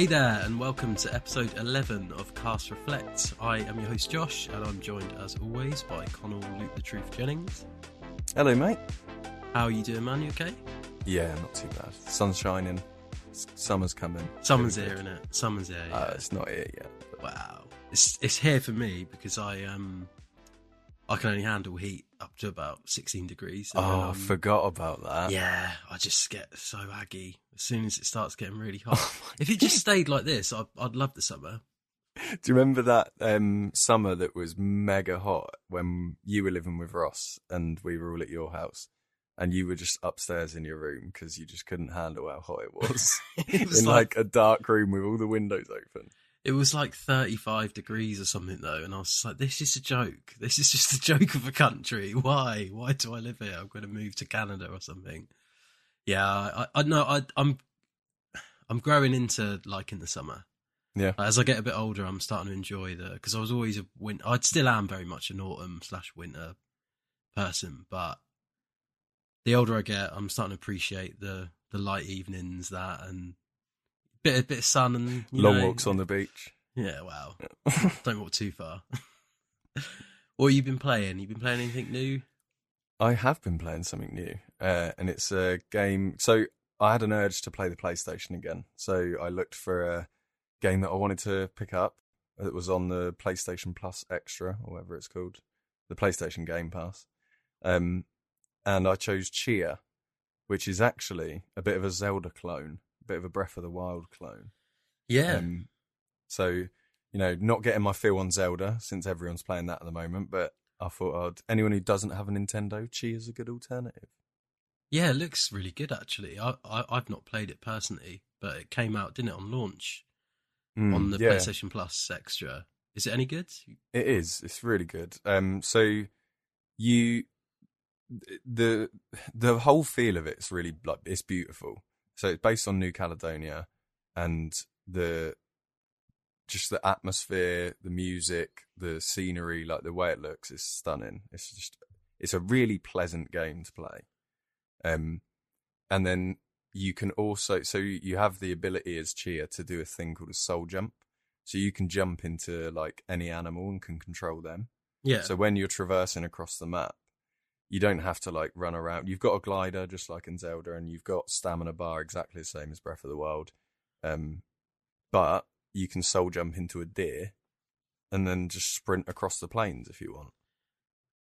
Hey there, and welcome to episode 11 of Cast Reflect. I am your host Josh, and I'm joined as always by Connell Luke the Truth Jennings. Hello, mate. How are you doing, man? You okay? Yeah, not too bad. Sun's shining. S- Summer's coming. Summer's here, good. innit? Summer's here. Yeah. Uh, it's not here yet. wow, it's it's here for me because I um I can only handle heat up to about 16 degrees. and Oh, I forgot about that. Yeah, I just get so aggy as soon as it starts getting really hot. if it just stayed like this, I'd, I'd love the summer. Do you remember that um, summer that was mega hot when you were living with Ross and we were all at your house? And you were just upstairs in your room because you just couldn't handle how hot it was. it was in like, a dark room with all the windows open. It was like 35 degrees or something though, and I was like, this is a joke. This is just a joke of a country. Why? Why do I live here? I'm going to move to Canada or something. Yeah, I, I know. I, I'm, I'm growing into liking the summer. Yeah. As I get a bit older, I'm starting to enjoy the because I was always a winter. I still am very much an autumn slash winter person, but the older I get, I'm starting to appreciate the the light evenings that and bit a bit of sun and you Long know, walks on the beach. yeah, wow. Don't walk too far. what have you been playing? You've been playing anything new? I have been playing something new, uh, and it's a game. So I had an urge to play the PlayStation again. So I looked for a game that I wanted to pick up. It was on the PlayStation Plus Extra, or whatever it's called, the PlayStation Game Pass. Um, and I chose Tchia, which is actually a bit of a Zelda clone, bit of a Breath of the Wild clone. Yeah. Um, so, you know, not getting my feel on Zelda since everyone's playing that at the moment, but I thought I'd, anyone who doesn't have a Nintendo, Tchia is a good alternative. yeah, it looks really good actually. I, I I've not played it personally, but it came out, didn't it, on launch Mm, on the yeah, PlayStation Plus extra. Is it any good? It is. It's really good. Um, so you, the the whole feel of it's really like it's beautiful. So it's based on New Caledonia, and the just the atmosphere, the music, the scenery, like the way it looks is stunning. It's just it's a really pleasant game to play. Um, and then you can also so you have the ability as Tchia to do a thing called a soul jump. So you can jump into like any animal and can control them. Yeah. So when you're traversing across the map, you don't have to like run around. You've got a glider just like in Zelda, and you've got stamina bar exactly the same as Breath of the Wild. Um, but you can soul jump into a deer and then just sprint across the plains if you want.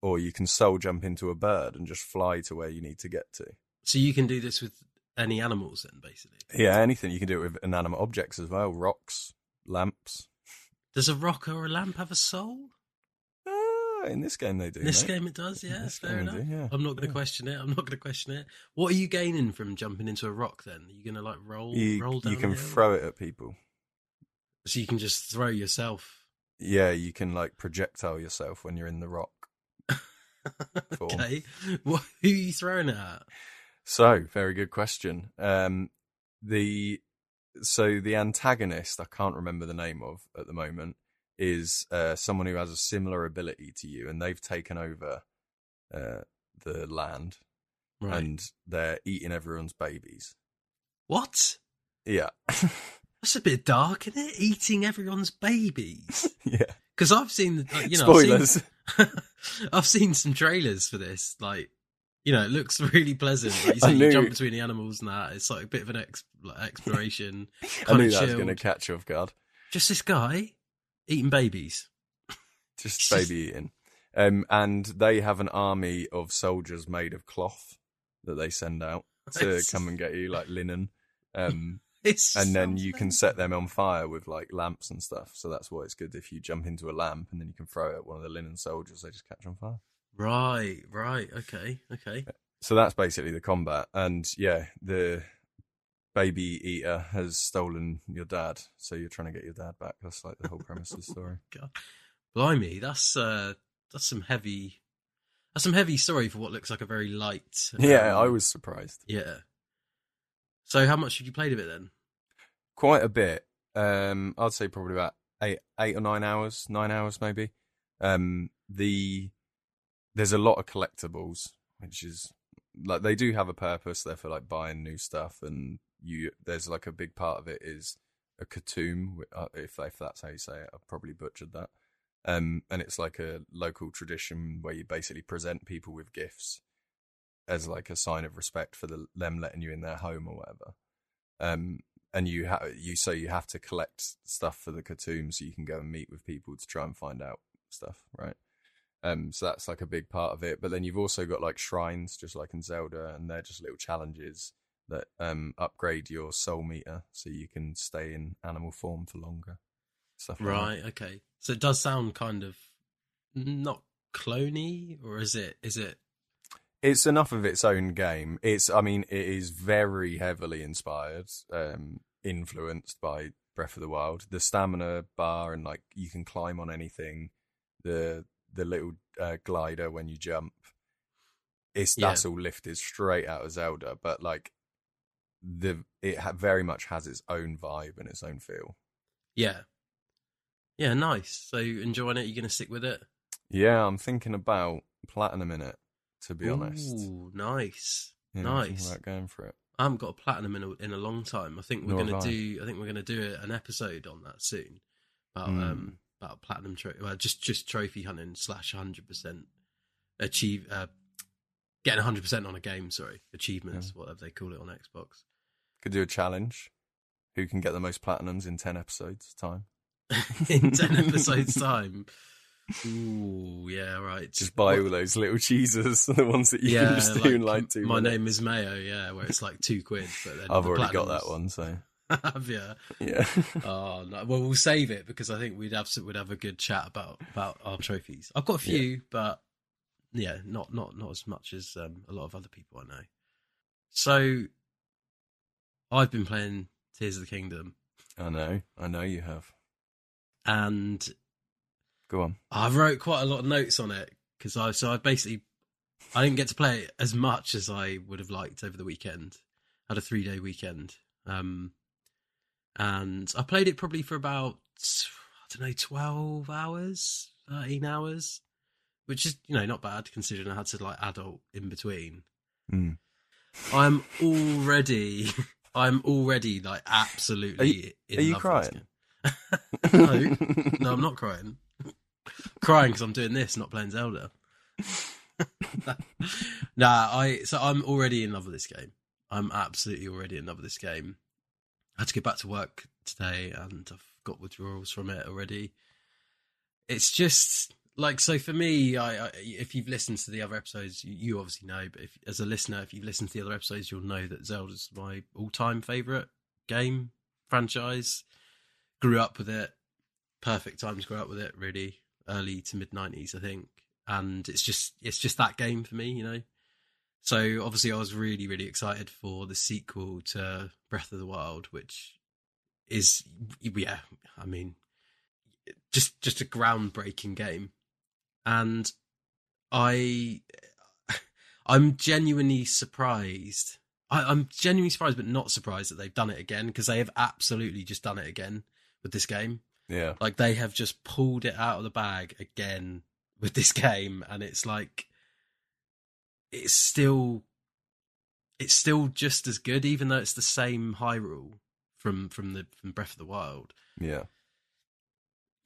Or you can soul jump into a bird and just fly to where you need to get to. so you can do this with any animals then, basically. Yeah, anything. You can do it with inanimate objects as well rocks, lamps. Does a rock or a lamp have a soul? In this game, they do. In this mate. game, it does. Yeah, this fair enough. do, yeah. I'm not going to Yeah. question it. I'm not going to question it. What are you gaining from jumping into a rock? Then are you going to like roll, You, roll down? you can throw it at people. so you can just throw yourself. Yeah, you can like projectile yourself when you're in the rock. Okay, what, who are you throwing it at? So, very good question. Um, the so the antagonist I can't remember the name of at the moment is uh, someone who has a similar ability to you, and they've taken over uh, the land, Right. and they're eating everyone's babies. what? Yeah, That's a bit dark, isn't it? Eating everyone's babies. yeah. Because I've seen, like, you know, I've seen, I've seen some trailers for this. Like, you know, it looks really pleasant. Like you say, you jump between the animals and that. It's like a bit of an ex- like exploration. I knew that was going to catch you off guard. Just this guy eating babies. Just baby eating. Um, and they have an army of soldiers made of cloth that they send out to come and get you, like linen. Um, It's and then you can set them on fire with like lamps and stuff. So that's why it's good if you jump into a lamp and then you can throw it at one of the linen soldiers. They just catch on fire. Right, right. Okay, okay. So that's basically the combat. And yeah, the baby eater has stolen your dad. So you're trying to get your dad back. That's like the whole premise of the story. God, blimey, that's uh, that's some heavy. That's some heavy story for what looks like a very light. Yeah, um, I was surprised. Yeah. So, how much have you played of it then? Quite a bit. Um, I'd say probably about eight, eight or nine hours, nine hours maybe. Um, the there's a lot of collectibles, which is like they do have a purpose. They're for like buying new stuff, and you there's like a big part of it is a Katoom, uh, if if that's how you say it. I've probably butchered that. Um, and it's like a local tradition where you basically present people with gifts as like a sign of respect for the, them letting you in their home or whatever. Um, and you have you so you have to collect stuff for the Katoom so you can go and meet with people to try and find out stuff, right? Um, so that's like a big part of it. But then you've also got like shrines, just like in Zelda, and they're just little challenges that um upgrade your soul meter so you can stay in animal form for longer. Stuff like Right. Okay. So it does sound kind of not clony, or is it? Is it? it's enough of its own game. It's, I mean, it is very heavily inspired, um, influenced by Breath of the Wild. The stamina bar and like you can climb on anything. The the little uh, glider when you jump. It's Yeah. that's all lifted straight out of Zelda, but like the it ha- very much has its own vibe and its own feel. Yeah. Yeah. Nice. So enjoying it. You're gonna stick with it. Yeah, I'm thinking about platinum in it. To be honest, Ooh, nice. yeah, nice. about going for it. I haven't got a platinum in a, in a long time. I think we're Nor gonna do. I think we're gonna do an episode on that soon about Mm. um about platinum trophy. Well, just just trophy hunting slash hundred percent achieve uh getting hundred percent on a game. Sorry, achievements, whatever they call it on Xbox. Could do a challenge. Who can get the most platinums in ten episodes time? in 10 episodes time? Ooh yeah right. Just buy What- all those little cheeses, the ones that you yeah can just do in like two my minutes. name is mayo yeah where it's like two quid but then I've the already got that one, so. Have you yeah. oh no. Well we'll save it because i think we'd have we'd have a good chat about about our trophies. I've got a few but yeah not not not as much as um, a lot of other people i know. So i've been playing tears of the kingdom I know, I know you have. and Go on. I wrote quite a lot of notes on it because I so I basically I didn't get to play it as much as I would have liked over the weekend. I had a three day weekend, um, and I played it probably for about I don't know twelve hours, thirteen hours, which is you know not bad considering I had to like adult in between. Mm. I'm already I'm already like absolutely in are you love crying? with this game. No, I'm not crying. crying because I'm doing this, not playing Zelda. nah, I so I'm already in love with this game. I'm absolutely already in love with this game. I had to get back to work today, and I've got withdrawals from it already. It's just like so for me. I, I if you've listened to the other episodes, you, obviously know. But if, as a listener, if you've listened to the other episodes, you'll know that Zelda's my all-time favorite game franchise. Grew up with it. Perfect time to grow up with it. Really early to mid '90s, I think. And it's just it's just that game for me, you know. So obviously, I was really really excited for the sequel to Breath of the Wild, which is yeah, I mean, just just a groundbreaking game, and I I'm genuinely surprised. I, I'm genuinely surprised, but not surprised that they've done it again because they have absolutely just done it again with this game. Yeah. Like they have just pulled it out of the bag again with this game, and it's like it's still it's still just as good, even though it's the same Hyrule from from the from Breath of the Wild. Yeah.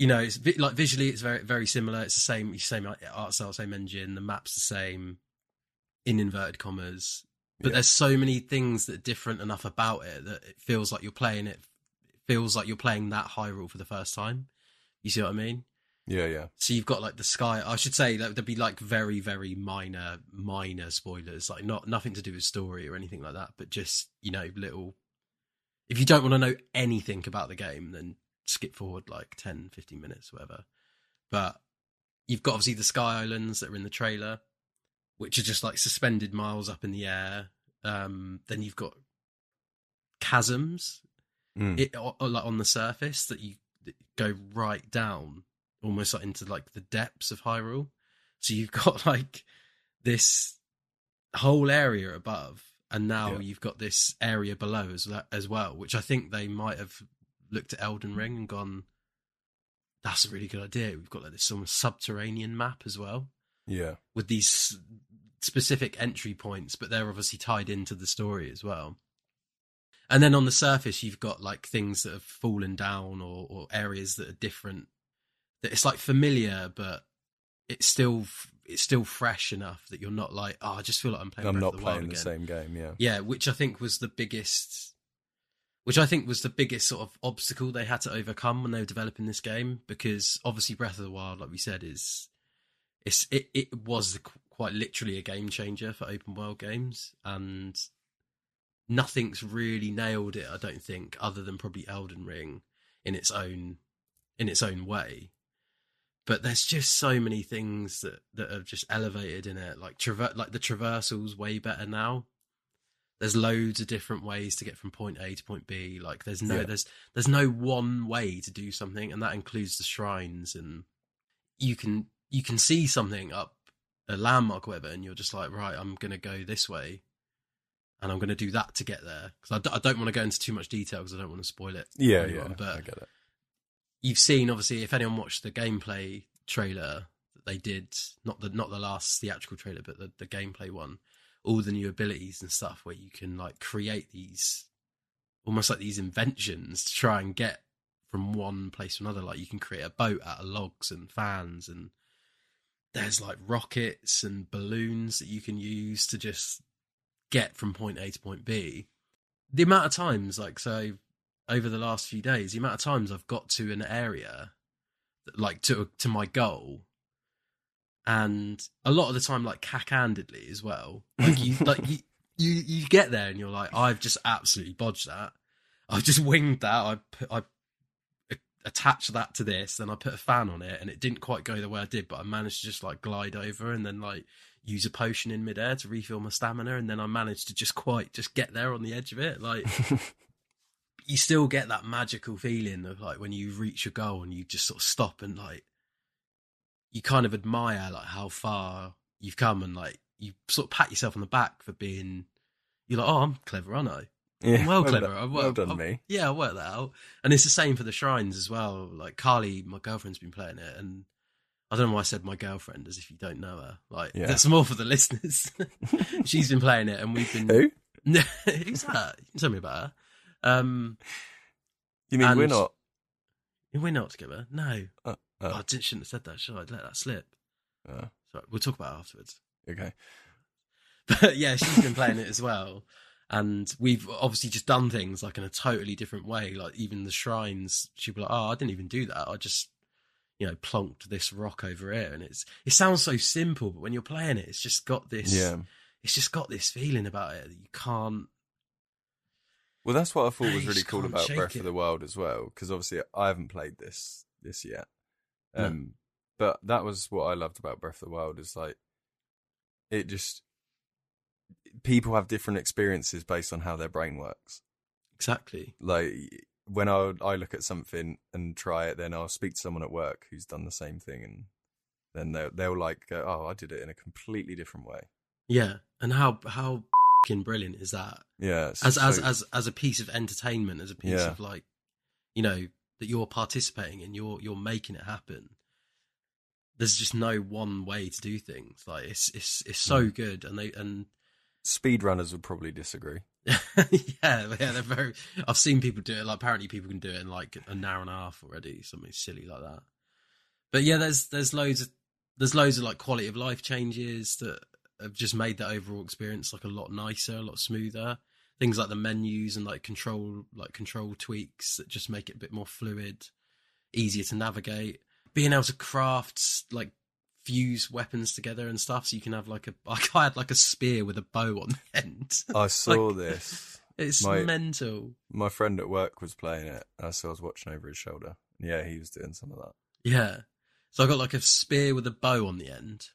You know, it's vi- like visually, it's very very similar. It's the same same art style, same engine. The map's the same, in inverted commas. But Yeah. there's so many things that are different enough about it that it feels like you're playing it. It feels like you're playing that Hyrule for the first time. You see what I mean? Yeah. Yeah. So you've got like the sky. I should say that there'd be like very, very minor, minor spoilers, like not nothing to do with story or anything like that, but just you know little. If you don't want to know anything about the game, then skip forward like 10, 15 minutes, whatever. But you've got obviously the sky islands that are in the trailer, which are just like suspended miles up in the air. Um, then you've got chasms Mm. it or, or, like on the surface that you that go right down almost like into like the depths of Hyrule. So you've got like this whole area above, and now Yeah. you've got this area below as as well, which I think they might have looked at Elden Ring and gone, "That's a really good idea." We've got like this almost subterranean map as well yeah. with these specific entry points, but they're obviously tied into the story as well. and then on the surface you've got like things that have fallen down or, or areas that are different. That it's like familiar, but it's still it's still fresh enough that you're not like, oh, I just feel like I'm playing. I'm Breath not of the Wild playing the same game. Yeah. Yeah, which I think was the biggest, which I think was the biggest sort of obstacle they had to overcome when they were developing this game. Because obviously, Breath of the Wild, like we said, is it's it it was quite literally a game changer for open world games, and nothing's really nailed it. I don't think, other than probably Elden Ring in its own in its own way. But there's just so many things that that have just elevated in it. Like traver- like the traversal's way better now. There's loads of different ways to get from point A to point B. Like there's no Yeah. there's there's no one way to do something, and that includes the shrines. And you can you can see something up a landmark, or whatever, and you're just like, right, I'm gonna go this way, and I'm gonna do that to get there. Because I, d- I don't want to go into too much detail because I don't want to spoil it. Yeah, anyone, yeah. But I get it. you've seen obviously if anyone watched the gameplay trailer that they did not the not the last theatrical trailer but the, the gameplay one all the new abilities and stuff where you can like create these almost like these inventions to try and get from one place to another. Like you can create a boat out of logs and fans and there's like rockets and balloons that you can use to just get from point A to point B. The amount of times like so over the last few days, the amount of times I've got to an area, like to to my goal, and a lot of the time, like cack-handedly as well. Like you, like you, you, you get there and you're like, I've just absolutely bodged that. I've just winged that. I put, I a- attached that to this, then I put a fan on it, and it didn't quite go the way I did, but I managed to just like glide over and then like use a potion in midair to refill my stamina, and then I managed to just quite just get there on the edge of it, like you still get that magical feeling of like when you reach your goal and you just sort of stop and like you kind of admire like how far you've come and like you sort of pat yourself on the back for being you're like oh I'm clever aren't I Yeah. I'm well clever done, I've well done, I've- me. yeah I worked that out and it's the same for the shrines as well like Carly my girlfriend's been playing it and I don't know why I said my girlfriend as if you don't know her like Yeah. that's more for the listeners she's been playing it and we've been Who? who's that you can tell me about her um You mean we're not? we're not together. No. Uh, Oh, I didn't, shouldn't have said that, should I? Let that slip. uh, Sorry, we'll talk about it afterwards. okay. But yeah, she's been playing it as well. And we've obviously just done things like in a totally different way. Like even the shrines, she'd be like, Oh, I didn't even do that. I just, you know, plonked this rock over here. And it's, it sounds so simple, but when you're playing it, it's just got this, Yeah. it's just got this feeling about it that you can't, Well, that's what I thought was really cool about Breath it. of the Wild as well, because obviously I haven't played this this yet. Um, but that was what I loved about Breath of the Wild is like it just people have different experiences based on how their brain works. exactly. Like when I I look at something and try it, then I'll speak to someone at work who's done the same thing, and then they'll, they'll like go, "Oh, I did it in a completely different way." Yeah. And how, how fing brilliant is that? Yeah, as as as as a piece of entertainment, as a piece Yeah. of like, you know, that you're participating in, you're you're making it happen. There's just no one way to do things. Like it's it's it's so Mm. good, and they and speedrunners would probably disagree. yeah, yeah, they're very. I've seen people do it. Like apparently, people can do it in like an hour and a half already, something silly like that. But yeah, there's there's loads of there's loads of like quality of life changes that have just made the overall experience like a lot nicer, a lot smoother. Things like the menus and like control like control tweaks that just make it a bit more fluid, easier to navigate. Being able to craft like fuse weapons together and stuff, so you can have like a like I had like a spear with a bow on the end. I saw Like- this. It's My- mental. My friend at work was playing it. and so I was watching over his shoulder. Yeah, he was doing some of that. Yeah. So I got like a spear with a bow on the end,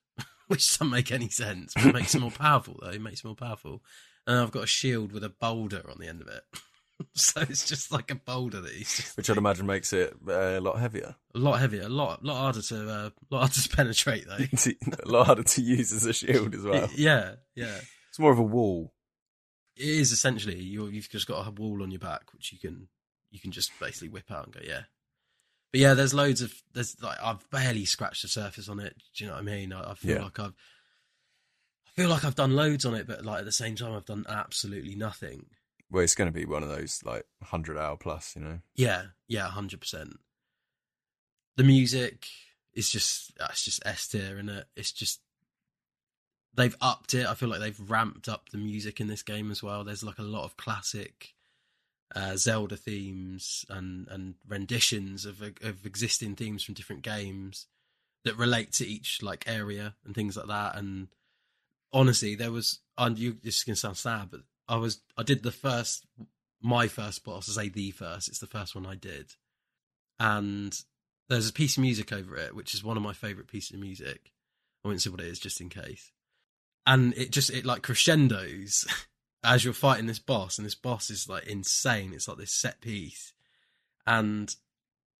which doesn't make any sense, but it makes it more powerful though. It makes it more powerful. And I've got a shield with a boulder on the end of it. so it's just like a boulder that he's just Which I'd imagine makes it uh, a lot heavier. a lot heavier, a lot, lot harder to, uh, lot harder to penetrate though. a lot harder to use as a shield as well. yeah, yeah. It's more of a wall. It is essentially you. You've just got a wall on your back, which you can you can just basically whip out and go, yeah. But yeah, there's loads of there's like I've barely scratched the surface on it. Do you know what I mean? I, I feel Yeah. like I've feel like I've done loads on it, but like at the same time, I've done absolutely nothing. well, it's going to be one of those like hundred hour plus, you know. Yeah, yeah, hundred percent. The music is just uh, it's just S tier, and it? It's just they've upped it. I feel like they've ramped up the music in this game as well. There's like a lot of classic uh, Zelda themes and and renditions of of existing themes from different games that relate to each like area and things like that. And honestly, there was and you this is gonna sound sad, but I was I did the first my first boss, I say the first, it's the first one I did. And there's a piece of music over it, which is one of my favourite pieces of music. I won't say what it is just in case. And it just it like crescendos as you're fighting this boss, and this boss is like insane. It's like this set piece. And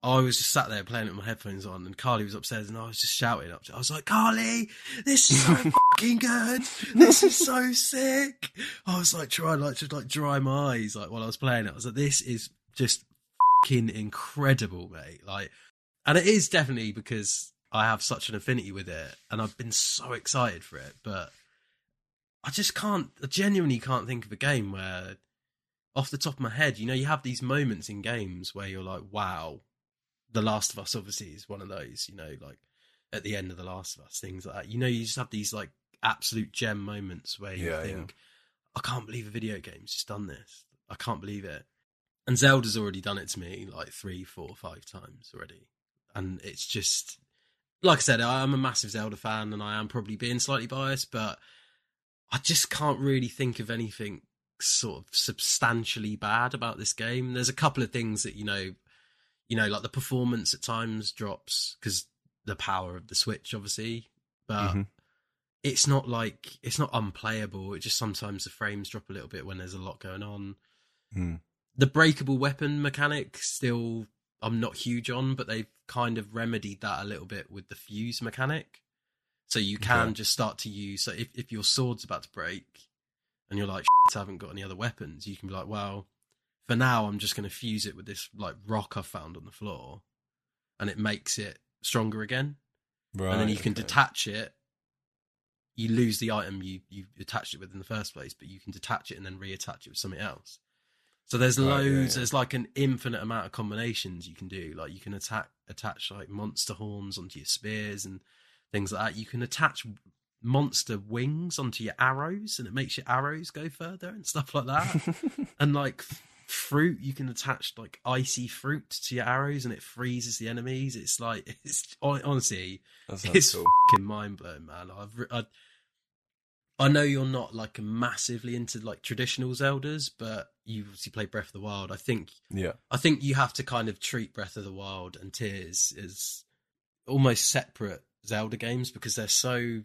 I was just sat there playing it with my headphones on, and Carly was upstairs, and I was just shouting up. I was like, "Carly, this is so fucking good! This is so sick!" I was like trying like to like dry my eyes like while I was playing it. I was like, "This is just fucking incredible, mate!" Like, and it is definitely because I have such an affinity with it, and I've been so excited for it. But I just can't, I genuinely can't think of a game where, off the top of my head, you know, you have these moments in games where you're like, "Wow." The Last of Us obviously is one of those, you know, like at the end of The Last of Us, things like that. You know, you just have these like absolute gem moments where you Yeah, think, I can't believe a video game's just done this. I can't believe it. And Zelda's already done it to me like three, four, five times already. And it's just, like I said, I'm a massive Zelda fan and I am probably being slightly biased, but I just can't really think of anything sort of substantially bad about this game. There's a couple of things that, you know, you know, like the performance at times drops because the power of the Switch, obviously, but Mhm. It's not like it's not unplayable. It just sometimes the frames drop a little bit when there's a lot going on. Mm. The breakable weapon mechanic still I'm not huge on, but they've kind of remedied that a little bit with the fuse mechanic. So you can Okay. just start to use so if, if your sword's about to break and you're like I haven't got any other weapons, you can be like, well, for now I'm just gonna fuse it with this like rock I've found on the floor and it makes it stronger again Right. and then you can okay. detach it. You lose the item you you attached it with in the first place, but you can detach it and then reattach it with something else. So there's Right, yeah, loads. yeah. There's like an infinite amount of combinations you can do. Like you can attack attach like monster horns onto your spears and things like that. You can attach monster wings onto your arrows, and it makes your arrows go further and stuff like that. and like fruit, you can attach like icy fruit to your arrows, and it freezes the enemies. It's like it's honestly it's cool. fucking mind blowing, man. I've I, I know you're not like massively into like traditional Zeldas, but you obviously play Breath of the Wild. I think Yeah. I think you have to kind of treat Breath of the Wild and Tears as almost separate Zelda games because they're so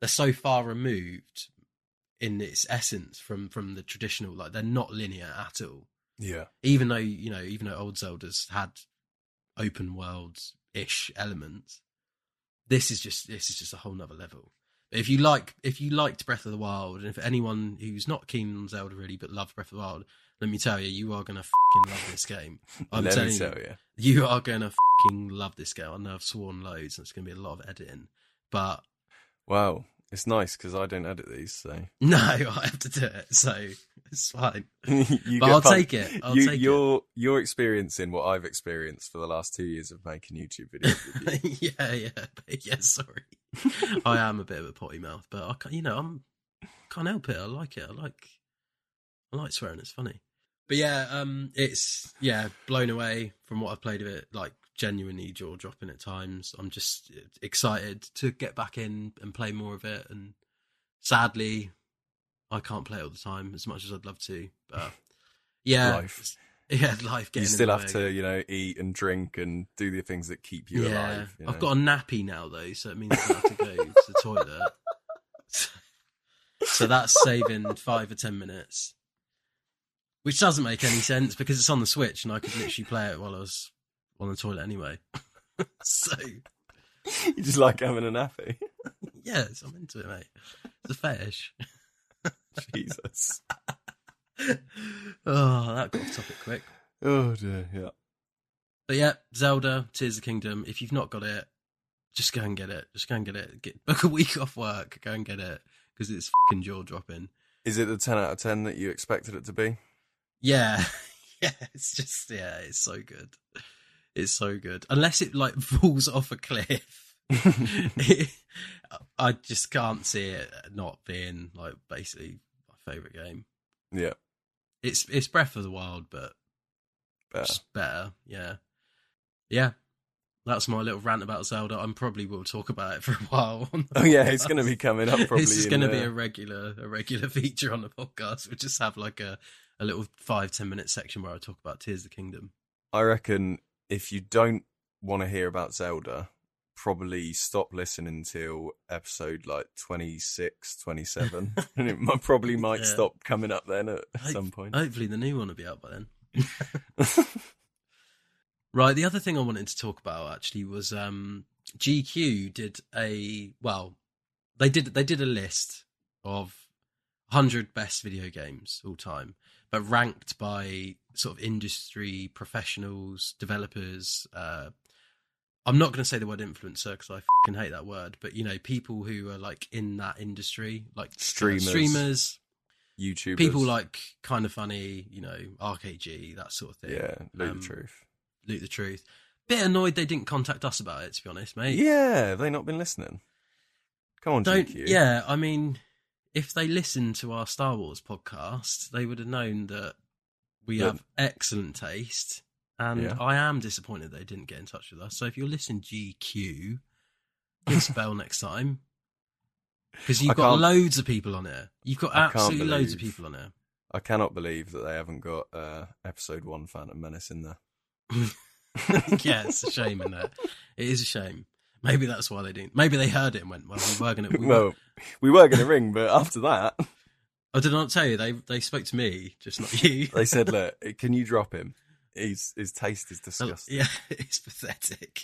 they're so far removed in its essence from from the traditional. Like they're not linear at all Yeah. even though you know even though old zeldas had open world ish elements this is just this is just a whole nother level but if you like if you liked breath of the wild and if anyone who's not keen on zelda really but loves breath of the wild let me tell you you are gonna fucking love this game i'm telling you tell you. you are gonna fucking love this game i know i've sworn loads and it's gonna be a lot of editing but Wow. It's nice because I don't edit these, so no i have to do it so it's fine you but i'll fun- take it i'll you, take you're you're experiencing what I've experienced for the last two years of making YouTube videos with you. yeah, yeah, yeah. Sorry, I am a bit of a potty mouth, but I can't, you know, I'm can't help it. I like it. I like, I like swearing. It's funny. But yeah, um, it's yeah, blown away from what I've played of it. Like genuinely jaw dropping at times. I'm just excited to get back in and play more of it. And sadly, I can't play all the time as much as I'd love to. But yeah, Life. yeah, life. Getting you still have to, you know, eat and drink and do the things that keep you alive. you I've got a nappy now though, so it means I have to go to the toilet. So, so that's saving five or ten minutes, which doesn't make any sense because it's on the Switch and I could literally play it while I was on the toilet anyway. so you just like having a nappy. yes, I'm into it, mate. It's a fetish. Jesus. oh, that got off topic quick. Oh dear. Yeah. But yeah, Zelda, Tears of the Kingdom. If you've not got it, just go and get it. Just go and get it. Get book a week off work. Go and get it because it's fucking jaw dropping. Is it the ten out of ten that you expected it to be? Yeah, yeah. It's just yeah, it's so good. It's so good. Unless it like falls off a cliff, it, I just can't see it not being like basically my favorite game. Yeah, It's it's Breath of the Wild, but better. better. Yeah, yeah. That's my little rant about Zelda. I'm probably will talk about it for a while. on the Oh yeah, it's going to be coming up probably. is going to be a regular a regular feature on the podcast. We'll just have like a, a little five ten minute section where I talk about Tears of the Kingdom. I reckon if you don't want to hear about Zelda, probably stop listening until episode like 26, 27. and it might, probably might Yeah. stop coming up then at Hope- some point. Hopefully, the new one will be out by then. Right. The other thing I wanted to talk about actually was um, GQ did a well, they did they did a list of hundred best video games all time, but ranked by sort of industry professionals, developers. Uh, I'm not going to say the word influencer because I fucking hate that word, but you know, people who are like in that industry, like uh, Streamers. streamers, YouTubers. people like Kinda Funny, you know, RKG, that sort of thing. Yeah, Luke um, the Truth. Luke the Truth. Bit annoyed they didn't contact us about it, to be honest, mate. Yeah, have they not been listening? Come on, Don't. GQ. Yeah, I mean, if they listened to our Star Wars podcast, they would have known that we Yeah. have excellent taste. And Yeah. I am disappointed they didn't get in touch with us. So if you're listening, GQ, give us bell next time. Because you've I got loads of people on here. You've got I absolutely loads of people on here. I cannot believe that they haven't got uh, episode one Phantom Menace in there. yeah, it's a shame, isn't it? It is a shame. Maybe that's why they didn't. Maybe they heard it and went, "Well, we were going to." We were, well, we were going to ring, but after that, I did not tell you. They they spoke to me, just not you. they said, "Look, can you drop him? His his taste is disgusting." yeah, it's pathetic.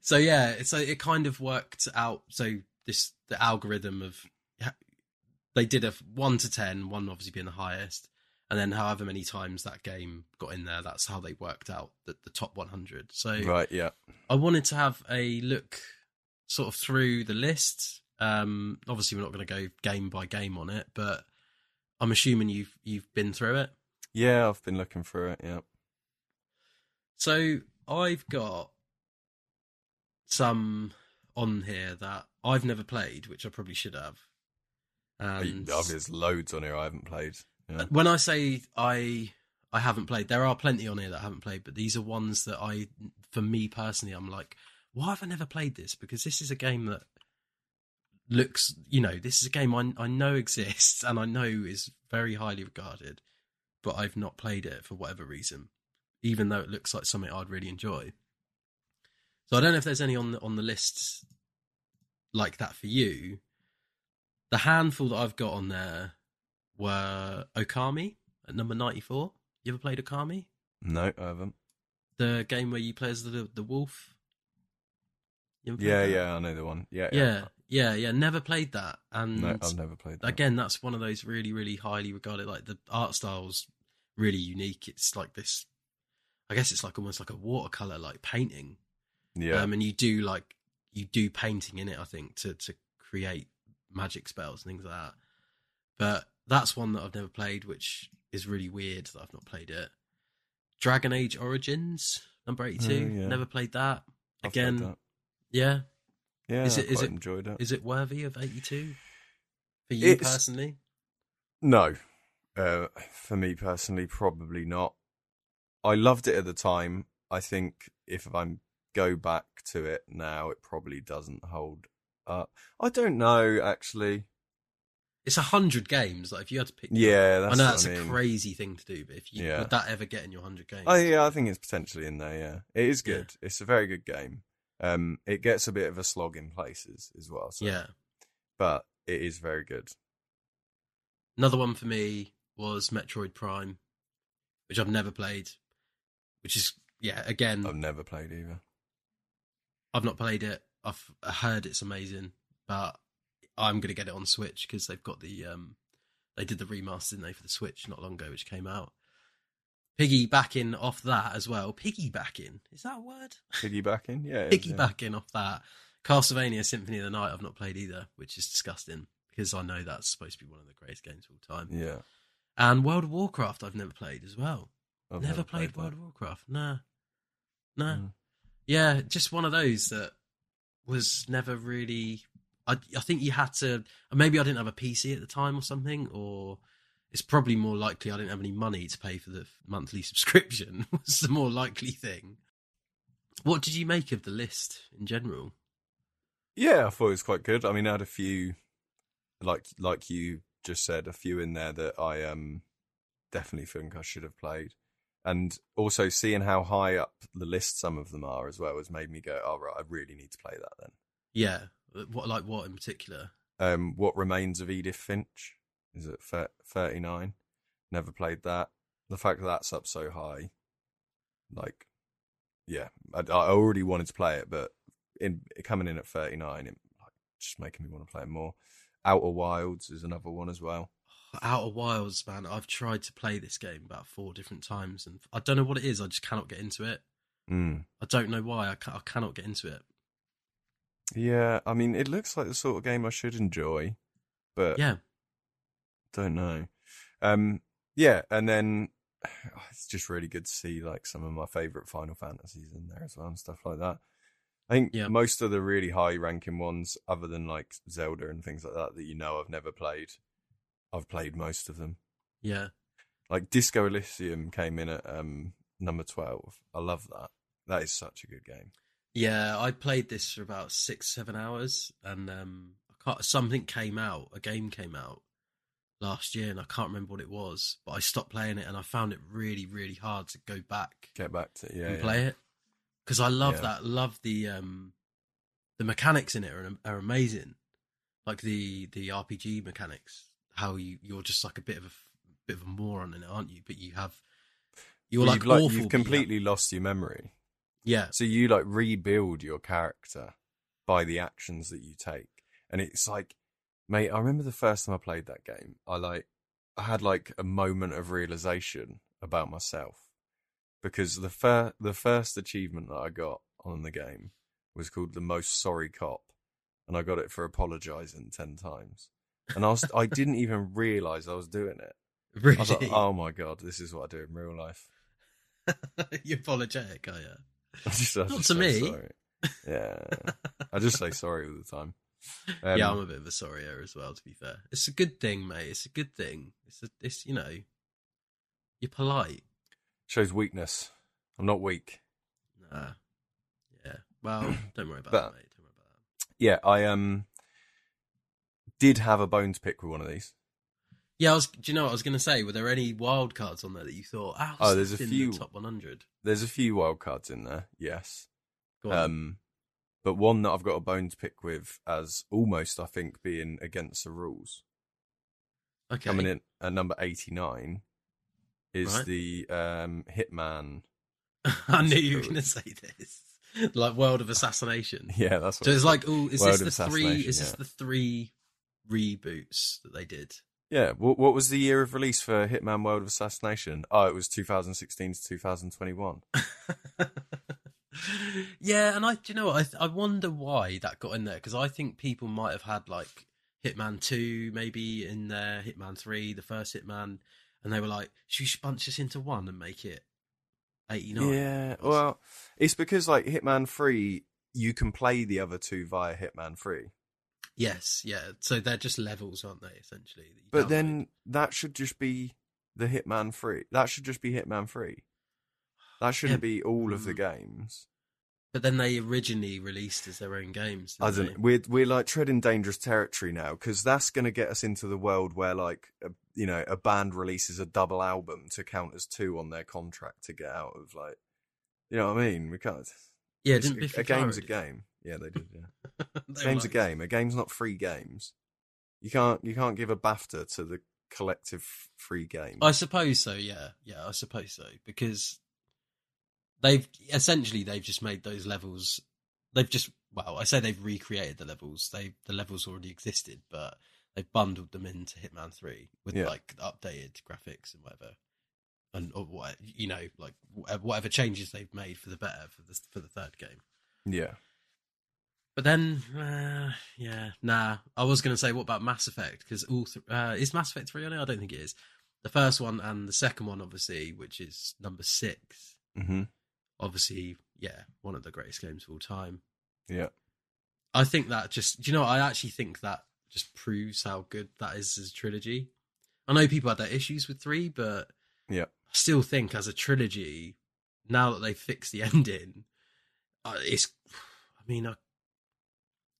so yeah, so it kind of worked out. So this the algorithm of they did a one to ten, one obviously being the highest, and then however many times that game got in there, that's how they worked out the, the top 100. So Right, yeah. I wanted to have a look sort of through the list. Um, obviously, we're not going to go game by game on it, but I'm assuming you've you've been through it. Yeah, I've been looking through it, yeah. So I've got some on here that I've never played, which I probably should have. And There's loads on here I haven't played. Yeah. when I say I I haven't played, there are plenty on here that I haven't played, but these are ones that I, for me personally, I'm like, why have I never played this? Because this is a game that looks, you know, this is a game I I know exists and I know is very highly regarded, but I've not played it for whatever reason, even though it looks like something I'd really enjoy. So I don't know if there's any on the on the list like that for you. The handful that I've got on there were Okami at number 94. You ever played Okami? No, I haven't. The game where you play as the the wolf? You ever played Yeah, that? yeah, I know the one. Yeah, Yeah, yeah, yeah. Yeah, never played that. And No, I've never played that. again, that's one of those really, really highly regarded. Like the art style's really unique. It's like this. I guess it's like almost like a watercolor, like painting. Yeah. Um, and you do like you do painting in it. I think to to create magic spells and things like that. But that's one that I've never played, which is really weird that I've not played it. Dragon Age Origins number eighty two. Oh, yeah. Never played that. I've played Again, that. yeah. Yeah, is I it- is quite it- enjoyed it. Is it worthy of eighty two for you It's- personally? No. Uh, for me personally, probably not. I loved it at the time. I think if I'm go back to it now, it probably doesn't hold up. I don't know, actually. It's a hundred games. Like if you had to pick, Yeah, that's I know that's I a mean. crazy thing to do, but if you Yeah. would that ever get in your hundred games? Oh yeah, I think it's potentially in there. Yeah, it is Yeah. good. It's a very good game. Um, it gets a bit of a slog in places as well. So, yeah. but it is very good. Another one for me was Metroid Prime, which I've never played. Which is yeah, again, I've never played either. I've not played it. I've heard it's amazing, but I'm gonna get it on Switch because they've got the um, they did the remaster, didn't they, for the Switch not long ago, which came out. Piggybacking off that as well. Piggybacking is that a word? Piggybacking, yeah, is, yeah. Piggybacking off that, Castlevania Symphony of the Night. I've not played either, which is disgusting because I know that's supposed to be one of the greatest games of all time. Yeah, And World of Warcraft, I've never played as well. I've never, played, that. World of Warcraft. Nah, nah. Mm. Yeah, just one of those that was never really. I I think you had to. Maybe I didn't have a PC at the time or something, or it's probably more likely I didn't have any money to pay for the monthly subscription. was the more likely thing. What did you make of the list in general? Yeah, I thought it was quite good. I mean, I had a few, like like you just said, a few in there that I um definitely think I should have played, and also seeing how high up the list some of them are as well has made me go, "Oh right, I really need to play that then." Yeah, what like what in particular? Um, what remains of Edith Finch is it thirty nine? Never played that. The fact that that's up so high, like, yeah, I, I already wanted to play it, but in coming in at 39, it like, just making me want to play it more. Outer Wilds is another one as well. Outer Wilds, man. I've tried to play this game about four different times, and I don't know what it is. I just cannot get into it. Mm. I don't know why. I, ca- I cannot get into it. Yeah, I mean, it looks like the sort of game I should enjoy, but Yeah, don't know. Um, yeah, and then it's just really good to see like some of my favorite Final Fantasies in there as well and stuff like that. I think Yeah. most of the really high ranking ones, other than like Zelda and things like that, that you know I've never played, I've played most of them. yeah. Like Disco Elysium came in at um, number twelve. I love that. That is such a good game. Yeah, I played this for about six, seven hours, and um, something came out. A game came out last year, and I can't remember what it was. But I stopped playing it, and I found it really, really hard to go back Get back to yeah, and yeah. play it because I love Yeah. that. Love the um, the mechanics in it are, are amazing. Like the the RPG mechanics, how you you're just like a bit of a bit of a moron in it, aren't you? But you have you're Well, like you've, like, you've but you have- completely lost your memory. yeah, So you like rebuild your character by the actions that you take. And it's like, mate, I remember the first time I played that game, I like, I had like a moment of realization about myself because the fir- the first achievement that I got on the game was called the most sorry cop. And I got it for apologizing 10 times. And I was, I didn't even realize I was doing it. really. I was like, oh my God, this is what I do in real life. You're apologetic, are you? I just, Not to me. Sorry. Yeah. I just say sorry all the time. Um, yeah, I'm a bit of a sorrier as well. To be fair, it's a good thing, mate. It's a good thing. It's a, it's you know, you're polite. shows weakness. I'm not weak. Nah, yeah. Well, don't worry about But- that, mate. Don't worry about that. Yeah, I um did have a bone to pick with one of these. Yeah, I was. Do you know what I was going to say? Were there any wild cards on there that you thought? Ah, Oh, there's a few- the top 100. There's a few wild cards in there, yes. Go on. Um but one that I've got a bone to pick with as almost I think being against the rules. okay. Coming in at number 89 is Right. the um Hitman. I knew you were going to say this. like World of Assassination. Yeah, that's what So it's like, oh, is World this the three? Is this yeah. the three reboots that they did? Yeah, what, what was the year of release for Hitman World of Assassination? Oh, it was 2016 to 2021. yeah, and I, do you know what? I, I wonder why that got in there because I think people might have had like Hitman Two, maybe in there, Hitman Three, the first Hitman, and they were like, "Should we bunch this into one and make it 89? Yeah, well, it's because like Hitman 3, you can play the other two via Hitman 3. yes, yeah. So they're just levels, aren't they? Essentially, But download. then that should just be the Hitman 3. That should just be Hitman 3. That shouldn't be all of the mm. games. but then they originally released as their own games. I don't. We're we're like treading dangerous territory now because that's going to get us into the world where like a, you know a band releases a double album to count as two on their contract to get out of like you know what I mean. We can't. Yeah, it's- didn't Biffy a, a game's a game. Yeah, they did. Yeah? They game's a game. A game's not free games. You can't you can't give a BAFTA to the collective free game. I suppose so. Yeah, yeah, I suppose so because they've essentially they've just made those levels. They've just well, I say they've recreated the levels. They the levels already existed, but they've bundled them into Hitman Three with Yeah. like updated graphics and whatever, and or what you know, like whatever changes they've made for the better for the for the third game. yeah. But then, uh, yeah, nah. I was going to say, what about Mass Effect? Because all th- uh, is Mass Effect three on it? I don't think it is. The first one and the second one, obviously, which is number six. hmm Obviously, yeah, one of the greatest games of all time. Yeah. I think that just, do you know. I actually think that just proves how good that is as a trilogy. I know people had their issues with three, but Yeah. I still think as a trilogy, now that they've fixed the ending, uh, it's, I mean, I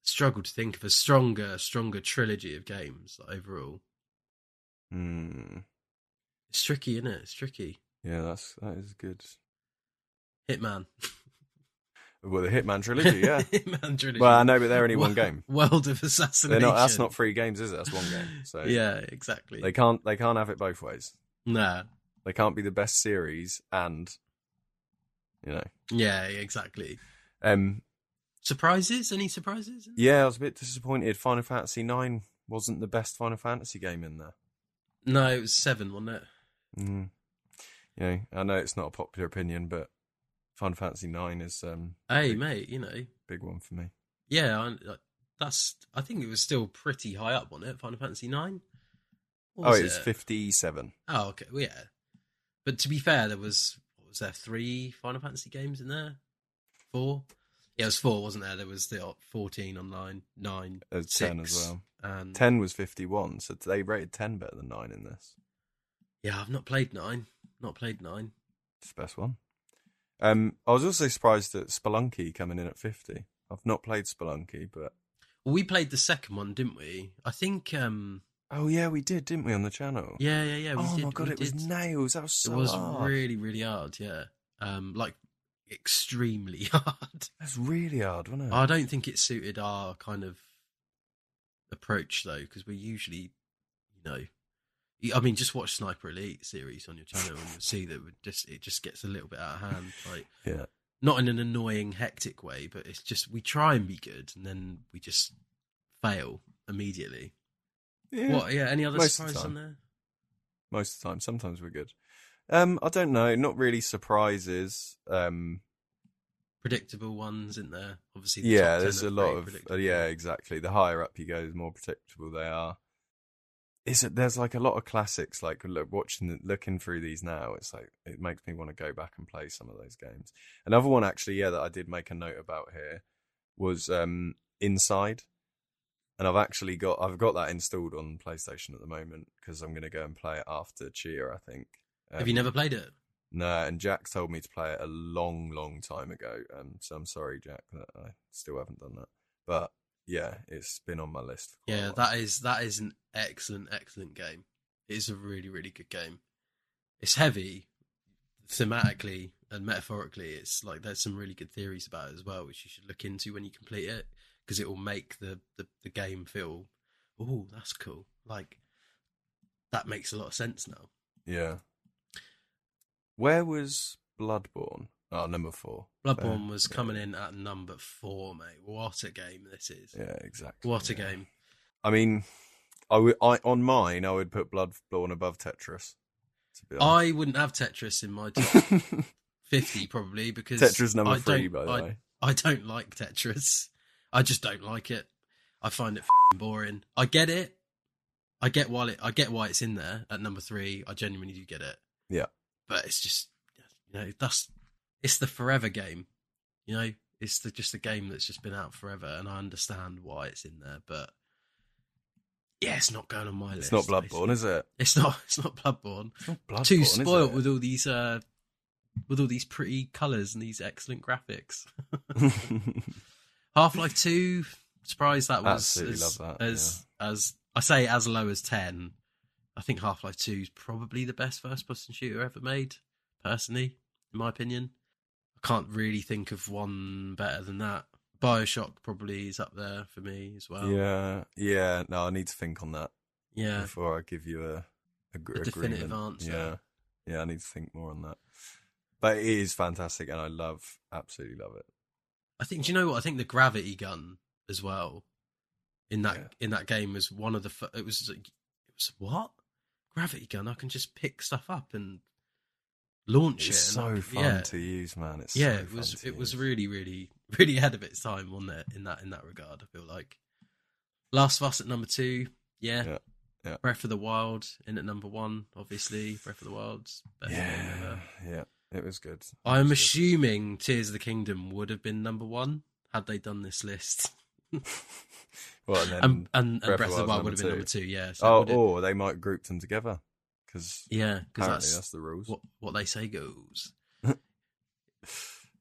struggle to think of a stronger, stronger trilogy of games overall. Mm. It's tricky, isn't it? It's tricky. Yeah, that's that is good. Hitman. Well, the Hitman trilogy, yeah. Hitman trilogy. well, I know, but they're only one game. World of Assassination. They're not. That's not three games, is it? That's one game. So Yeah, exactly. they can't. They can't have it both ways. nah. They can't be the best series and, you know, Yeah, exactly. um, Surprises? Any surprises? yeah. I was a bit disappointed. Final Fantasy Nine wasn't the best Final Fantasy game in there. No, it was seven, wasn't it? Mm. You know, I know it's not a popular opinion, but Final Fantasy Nine is um Hey, big, mate, you know, big one for me. yeah, I, that's. I think it was still pretty high up on it. Final Fantasy Nine. Oh, was it's fifty-seven. Oh, okay. Well, yeah, but to be fair, there was what was there three Final Fantasy games in there? Four. Yeah, it was four, wasn't there? There was the uh, fourteen online, nine, There's six, ten as well. and Ten was fifty-one, so they rated ten better than nine in this. yeah, I've not played nine. Not played nine. It's the best one. Um, I was also surprised at Spelunky coming in at fifty. I've not played Spelunky, but Well, we played the second one, didn't we? I think. um oh yeah, we did, didn't we, on the channel? Yeah, yeah, yeah. We oh did, my god, it was nails. That was so it was hard. really, really hard. Yeah, um, like extremely hard. That's really hard, wasn't it? I don't think it suited our kind of approach though, because we're usually, you know, I mean, just watch Sniper Elite series on your channel and you'll see that it just it just gets a little bit out of hand. Like Yeah. not in an annoying, hectic way, but it's just we try and be good and then we just fail immediately. Yeah. What? Yeah. Any other Most of the surprises on there? Most of the time. Sometimes we're good. Um, I don't know. Not really surprises. Um, Predictable ones, isn't there? Obviously, the yeah, there's a lot of uh, yeah, exactly. The higher up you go, the more predictable they are. Is it? There's like a lot of classics. Like look, watching, looking through these now, it's like it makes me want to go back and play some of those games. Another one, actually, yeah, that I did make a note about here was um Inside, and I've actually got I've got that installed on PlayStation at the moment because I'm going to go and play it after Tchia. I think. Have you Um, never played it? no, and Jack told me to play it a long, long time ago. Um, so I'm sorry, Jack, that I still haven't done that. But yeah, it's been on my list. For Yeah, that is that is an excellent, excellent game. It is a really, really good game. It's heavy, thematically and metaphorically. It's like there's some really good theories about it as well, which you should look into when you complete it, because it will make the, the the game feel, oh, that's cool. Like that makes a lot of sense now. yeah. Where was Bloodborne? Oh, number four. Bloodborne Fair. was Yeah. coming in at number four, mate. What a game this is! Yeah, exactly. What a yeah. game! I mean, I would I on mine I would put Bloodborne above Tetris. I wouldn't have Tetris in my top fifty probably because Tetris number I three, don't- by the I, way. I don't like Tetris. I just don't like it. I find it f***ing boring. I get it. I get why it. I get why it's in there at number three. I genuinely do get it. Yeah. But it's just, you know, that's it's the forever game. You know, it's the, just a game that's just been out forever, and I understand why it's in there. But yeah, it's not going on my list. It's not Bloodborne, is it? It's not. It's not Bloodborne. It's not Bloodborne, Too spoilt with all these uh with all these pretty colours and these excellent graphics. Half Life Two, surprised that was Absolutely as, love that, as as I say as low as ten. I think Half Life Two is probably the best first person shooter ever made, personally, in my opinion. I can't really think of one better than that. Bioshock probably is up there for me as well. yeah, yeah. No, I need to think on that yeah. before I give you a, a, A definitive agreement. answer. Yeah, yeah. I need to think more on that. But it is fantastic, and I love, absolutely love it. I think. Do you know what? I think the gravity gun as well in that Yeah. in that game was one of the. It was. like- It was what gravity gun? I can just pick stuff up and launch It's it. so I- fun yeah, to use, man. It's yeah. so it was. It was use. really, really, really ahead of its time, wasn't it? In that in that regard, I feel like. Last of Us at number two. Yeah, Yeah. Yeah. Breath of the Wild in at number one, obviously. Breath of the Wild's Yeah, ever. yeah, it was good. It I'm was good. assuming Tears of the Kingdom would have been number one had they done this list. Well, and And, and, and Breath, of the Wild would have been number two, yeah. So oh, or they might group them together because yeah, because that's, that's, the rules. what, what they say goes.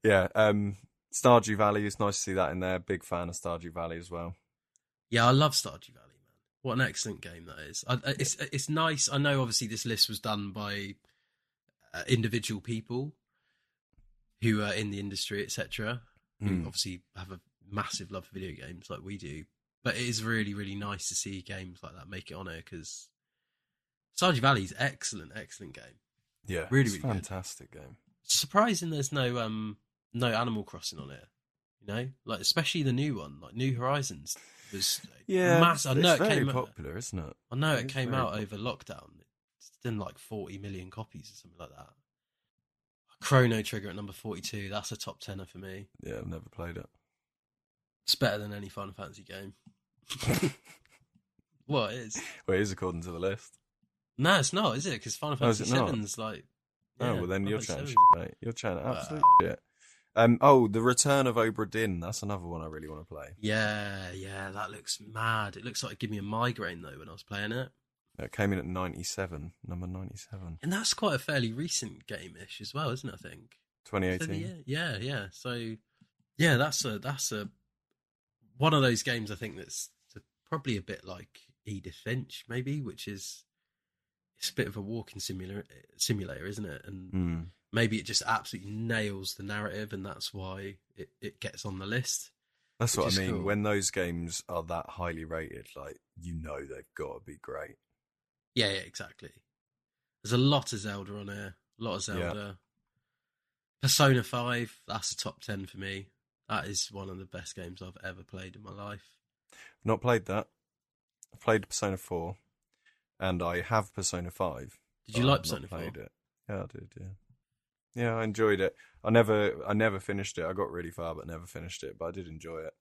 Yeah, um, Stardew Valley. It's nice to see that in there. Big fan of Stardew Valley as well. Yeah, I love Stardew Valley, man. What an excellent game that is. I, I- it's it's nice. I know, obviously, this list was done by uh, individual people who are in the industry, etc. Who Mm. obviously have a massive love for video games, like we do. But it is really, really nice to see games like that make it on here because Stardew Valley's excellent, excellent game. Yeah, Really, it's really good. fantastic game. Surprising, there's no um no Animal Crossing on it. You know, like especially the new one, like New Horizons was Yeah, massive. I it's know it very came out. popular, isn't it? I know It it came out popular. over lockdown. It's done like 40 million copies or something like that. Chrono Trigger at number 42. That's a top tenner for me. Yeah, I've never played it. It's better than any Final Fantasy game. What it is? Well, it is according to the list. No, it's not, is it? Because Final Oh, Fantasy not? 7's like. oh, well, then Final you're shit, mate. You're absolute shit. Um, oh, the Return of Obra Dinn. That's another one I really want to play. Yeah, yeah, that looks mad. It looks like it gave me a migraine though when I was playing it. It came in at 97, number 97, And that's quite a fairly recent game-ish as well, isn't it? I think. 2018. yeah, yeah, yeah. So, yeah, that's a that's a one of those games I think that's probably a bit like Edith Finch, maybe, which is it's a bit of a walking simulator, simulator, isn't it? And Mm. maybe it just absolutely nails the narrative, and that's why it, it gets on the list. That's what I mean. cool. When those games are that highly rated, like you know they've got to be great. Yeah, yeah, exactly. There's a lot of Zelda on here. A lot of Yeah. Zelda. Persona Five, that's a top ten for me. That is one of the best games I've ever played in my life. Not played that. I played Persona 4, and I have Persona 5. Did you like Persona played it. Yeah, I did. Yeah, yeah, I enjoyed it. I never, I never finished it. I got really far, but never finished it. But I did enjoy it.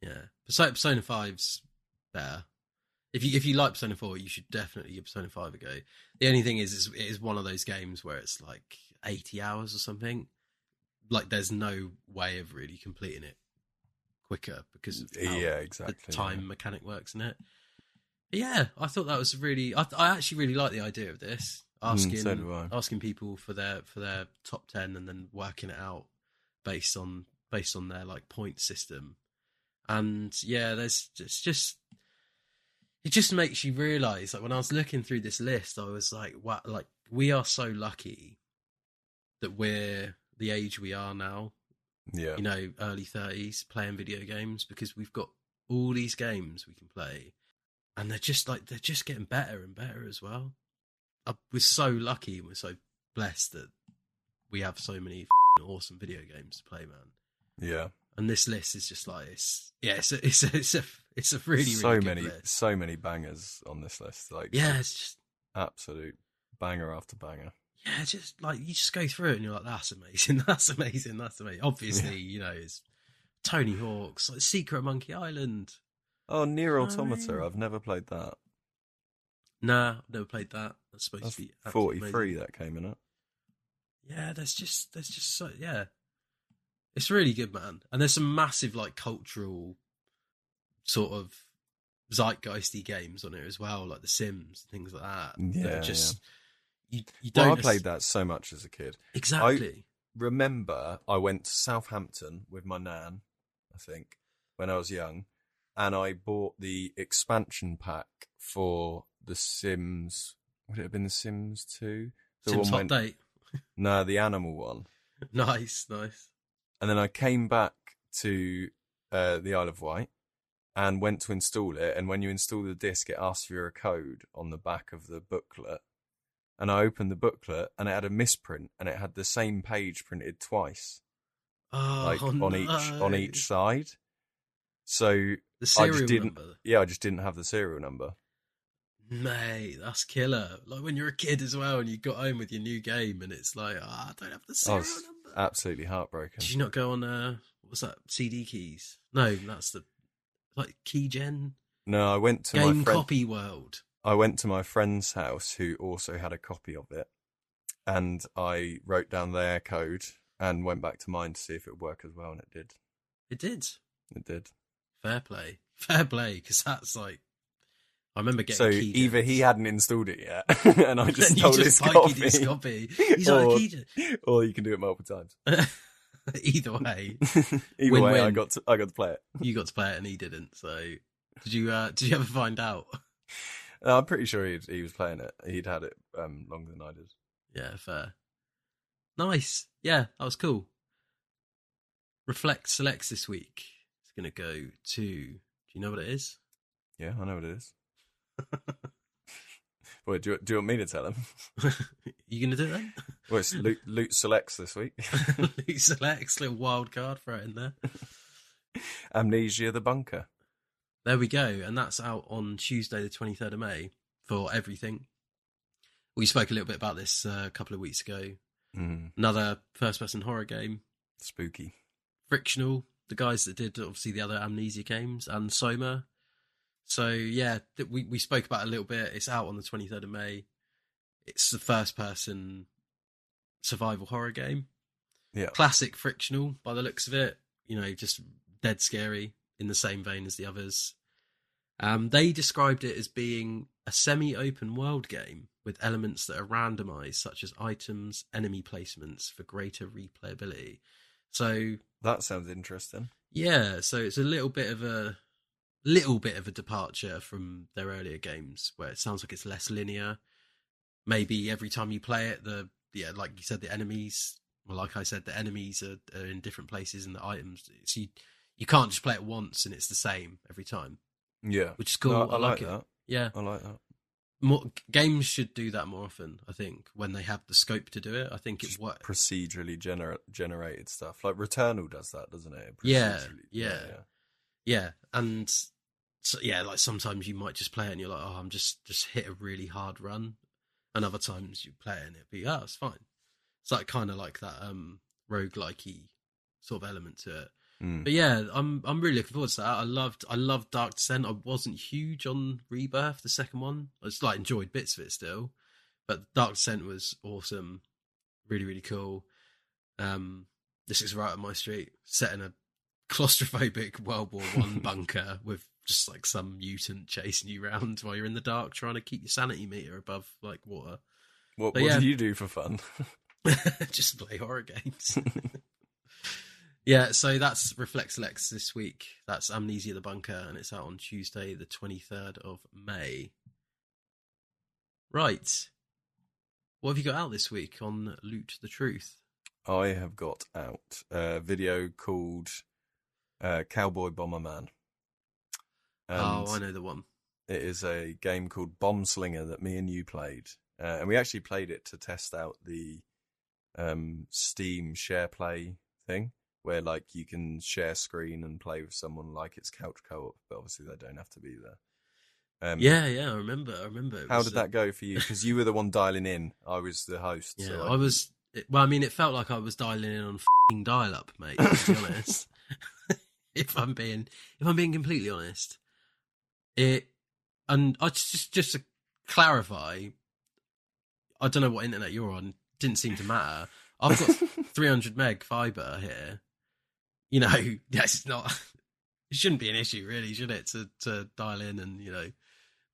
Yeah, Persona, Persona 5's better. If you if you like Persona Four, you should definitely give Persona Five a go. The only thing is, is it is one of those games where it's like eighty hours or something. Like, there's no way of really completing it quicker because of yeah, exactly. the time mechanic works in it. Yeah, I thought that was really. I, I actually really like the idea of this asking Mm, so asking people for their for their top ten and then working it out based on based on their like point system. And yeah, there's it's just it just makes you realize like when I was looking through this list, I was like, wow, like we are so lucky that we're the age we are now Yeah, you know, early thirties playing video games because we've got all these games we can play, and they're just like they're just getting better and better as well. I, we're so lucky and we're so blessed that we have so many f***ing awesome video games to play, man. yeah. And this list is just like it's yeah, it's a it's a it's a, it's a really so really good many, list. so many bangers on this list. Like, Yeah, it's just absolute banger after banger. yeah, just like you just go through it and you're like, that's amazing, that's amazing, that's amazing. Obviously, you know, it's Tony Hawk's like Secret Monkey Island. Oh, Nier Automata. I've never played that. Nah, I've never played that. That's supposed That's to be 43 amazing. that came in it. Yeah, there's just there's just so yeah, it's really good, man. And there's some massive like cultural sort of zeitgeisty games on it as well, like The Sims, and things like that. Mm, that Yeah, are just you you don't Well, I played that so much as a kid. exactly. I Remember, I went to Southampton with my nan, I think, when I was young, and I bought the expansion pack for The Sims. Would it have been The Sims 2? The Sims Hot Date, No, the animal one. nice, nice. And then I came back to uh, the Isle of Wight and went to install it. And when you install the disc, it asks for a code on the back of the booklet. And I opened the booklet and it had a misprint and it had the same page printed twice, Oh, like on each on each side. So the I serial just didn't. number. Yeah, I just didn't have the serial number. Mate, that's killer. Like when you're a kid as well, and you got home with your new game, and it's like, ah, I don't have the I serial number. absolutely heartbroken. Did you not go on uh what was that CD keys? No, that's the like Keygen No, I went to Game my friend. Copy World. I went to my friend's house who also had a copy of it, and I wrote down their code and went back to mine to see if it would work as well, and it did. It did. It did. Fair play. Fair play, because that's like. I remember getting. So key either he hadn't installed it yet, and I just And stole his copy, his copy. He's like, or, key dent. or you can do it multiple times. Either way, Either way, I got to, I got to play it. you got to play it and he didn't. So, did you? Uh, did you ever find out? Uh, I'm pretty sure he he was playing it. He'd had it um, longer than I did. Yeah, fair. Nice. Yeah, that was cool. Reflect selects this week. It's gonna go to. Do you know what it is? Yeah, I know what it is. Wait, do you, do you want me to tell him? you gonna do it then? Well, it's loot, loot selects this week. Loot selects little wild card throw it in there. Amnesia the Bunker. There we go, and that's out on Tuesday, the twenty third of May for everything. We spoke a little bit about this uh, a couple of weeks ago. Mm, Another first person horror game, spooky. frictional. The guys that did obviously the other Amnesia games and Soma. So yeah, we we spoke about it a little bit. It's out on the twenty third of May. It's the first person survival horror game. Yeah. Classic frictional by the looks of it. You know, just dead scary in the same vein as the others. Um, they described it as being a semi-open world game with elements that are randomized, such as items, enemy placements for greater replayability. So That sounds interesting. yeah, so it's a little bit of a little bit of a departure from their earlier games where it sounds like it's less linear. Maybe every time you play it, the yeah, like you said, the enemies. Well, like I said, the enemies are, are in different places, and the items. So you you can't just play it once and it's the same every time, Yeah. which is cool. No, I, like, it. that. Yeah, I like that. More games should do that more often. I think when they have the scope to do it, I think it works. procedurally gener- generated stuff. Like Returnal does that, doesn't it? Yeah, Procedurally- yeah. Yeah, and so, yeah, like sometimes you might just play it and you're like, oh, I'm just just hit a really hard run, and other times you play it and it'd be, oh, it's fine. It's like kind of like that um roguelikey sort of element to it. Mm. But yeah, I'm I'm really looking forward to that. I loved I loved Dark Descent. I wasn't huge on Rebirth, the second one. I just like enjoyed bits of it still, but Dark Descent was awesome, really really cool. Um, this is right up my street. Set in a claustrophobic World War One bunker with just like some mutant chasing you around while you're in the dark, trying to keep your sanity meter above like water. What, what yeah. do you do for fun? just play horror games. yeah, so that's Reflex Lex this week. That's Amnesia the Bunker, and it's out on Tuesday, the 23rd of May. Right. What have you got out this week on Loot the Truth? I have got out a video called uh, Cowboy Bomberman. And oh, I know the one. It is a game called Bombslinger that me and you played. Uh, and we actually played it to test out the um, Steam share play thing, where like you can share screen and play with someone like it's couch co op, but obviously they don't have to be there. Um, Yeah, yeah, I remember. I remember. How was, did uh, that go for you? Because you were the one dialing in. I was the host. Yeah, so I was. It, well, I mean, it felt like I was dialing in on fing dial up, mate. To be honest, if I'm being if I'm being completely honest, it and I just just just to clarify, I don't know what internet you're on. Didn't seem to matter. I've got 300 meg fiber here. You know, that's not. It shouldn't be an issue, really, should it? To to dial in and you know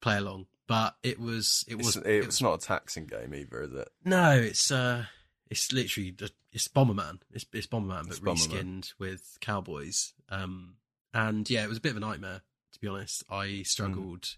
play along. But it was. It was. It's, it, it's not a taxing game either, is it? No, it's uh, it's literally it's Bomberman. It's it's Bomberman, but It's Bomberman. reskinned with cowboys. Um, and yeah, it was a bit of a nightmare to be honest. I struggled.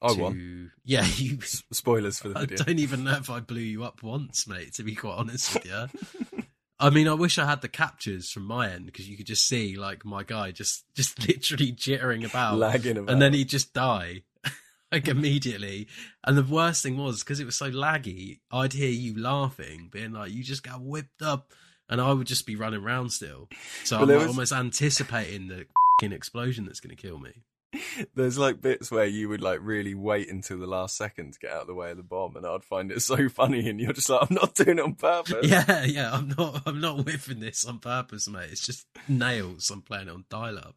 I to, won. Yeah, you. Spoilers for the video. I don't even know if I blew you up once, mate. To be quite honest with you. I mean, I wish I had the captures from my end because you could just see like my guy just just literally jittering about Lagging about. and then he'd just die like immediately. And the worst thing was because it was so laggy, I'd hear you laughing, being like, "You just got whipped up," and I would just be running around still. So But I'm like, was- almost anticipating the explosion that's going to kill me. There's like bits where you would like really wait until the last second to get out of the way of the bomb, and I'd find it so funny, and you're just like, I'm not doing it on purpose. Yeah, yeah, I'm not, I'm not whiffing this on purpose, mate. It's just nails. I'm playing it on dial-up.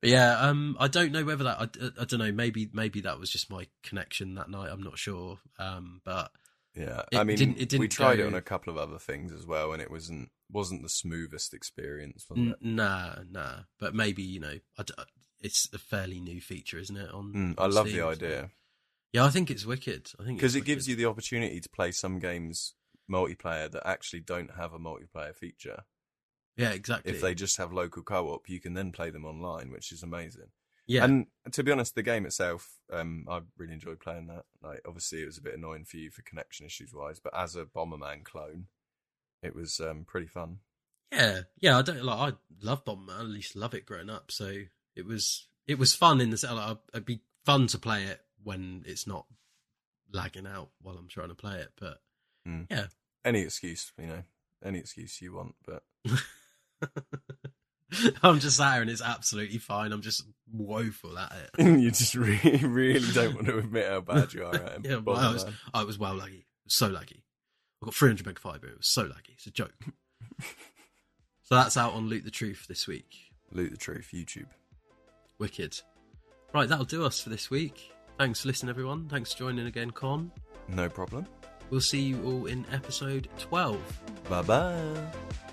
But yeah, um, I don't know whether that I, I, don't know. Maybe maybe that was just my connection that night. I'm not sure. Um, but Yeah, I mean, didn't- it didn't we tried go- it on a couple of other things as well, and it wasn't wasn't the smoothest experience. Was it? nah, nah. But maybe you know, I it's a fairly new feature, isn't it? On, Mm, I on love Steam, the idea Yeah, I think it's wicked. I think because it gives you the opportunity to play some games multiplayer that actually don't have a multiplayer feature. yeah exactly. If they just have local co-op, you can then play them online, which is amazing. yeah, And to be honest, the game itself, um, I really enjoyed playing that. Like, obviously, it was a bit annoying for you for connection issues wise, but as a Bomberman clone, it was um, pretty fun. Yeah, yeah, I don't like. I love Bomberman. I at least love it growing up. So it was it was fun in the. Like, it'd be fun to play it when it's not lagging out while I'm trying to play it. But hmm. yeah. Any excuse, you know, any excuse you want, but I'm just there and it's absolutely fine. I'm just woeful at it. you just really, really don't want to admit how bad you are at it. Yeah, well, I was, I was well was so laggy. I got 300 meg fiber. It was so laggy. It's a joke. so that's out on Loot the Truth this week. Loot the truth, YouTube. Wicked. Right, that'll do us for this week. Thanks for listening, everyone. Thanks for joining again, Con. No problem. We'll see you all in episode 12. Bye bye.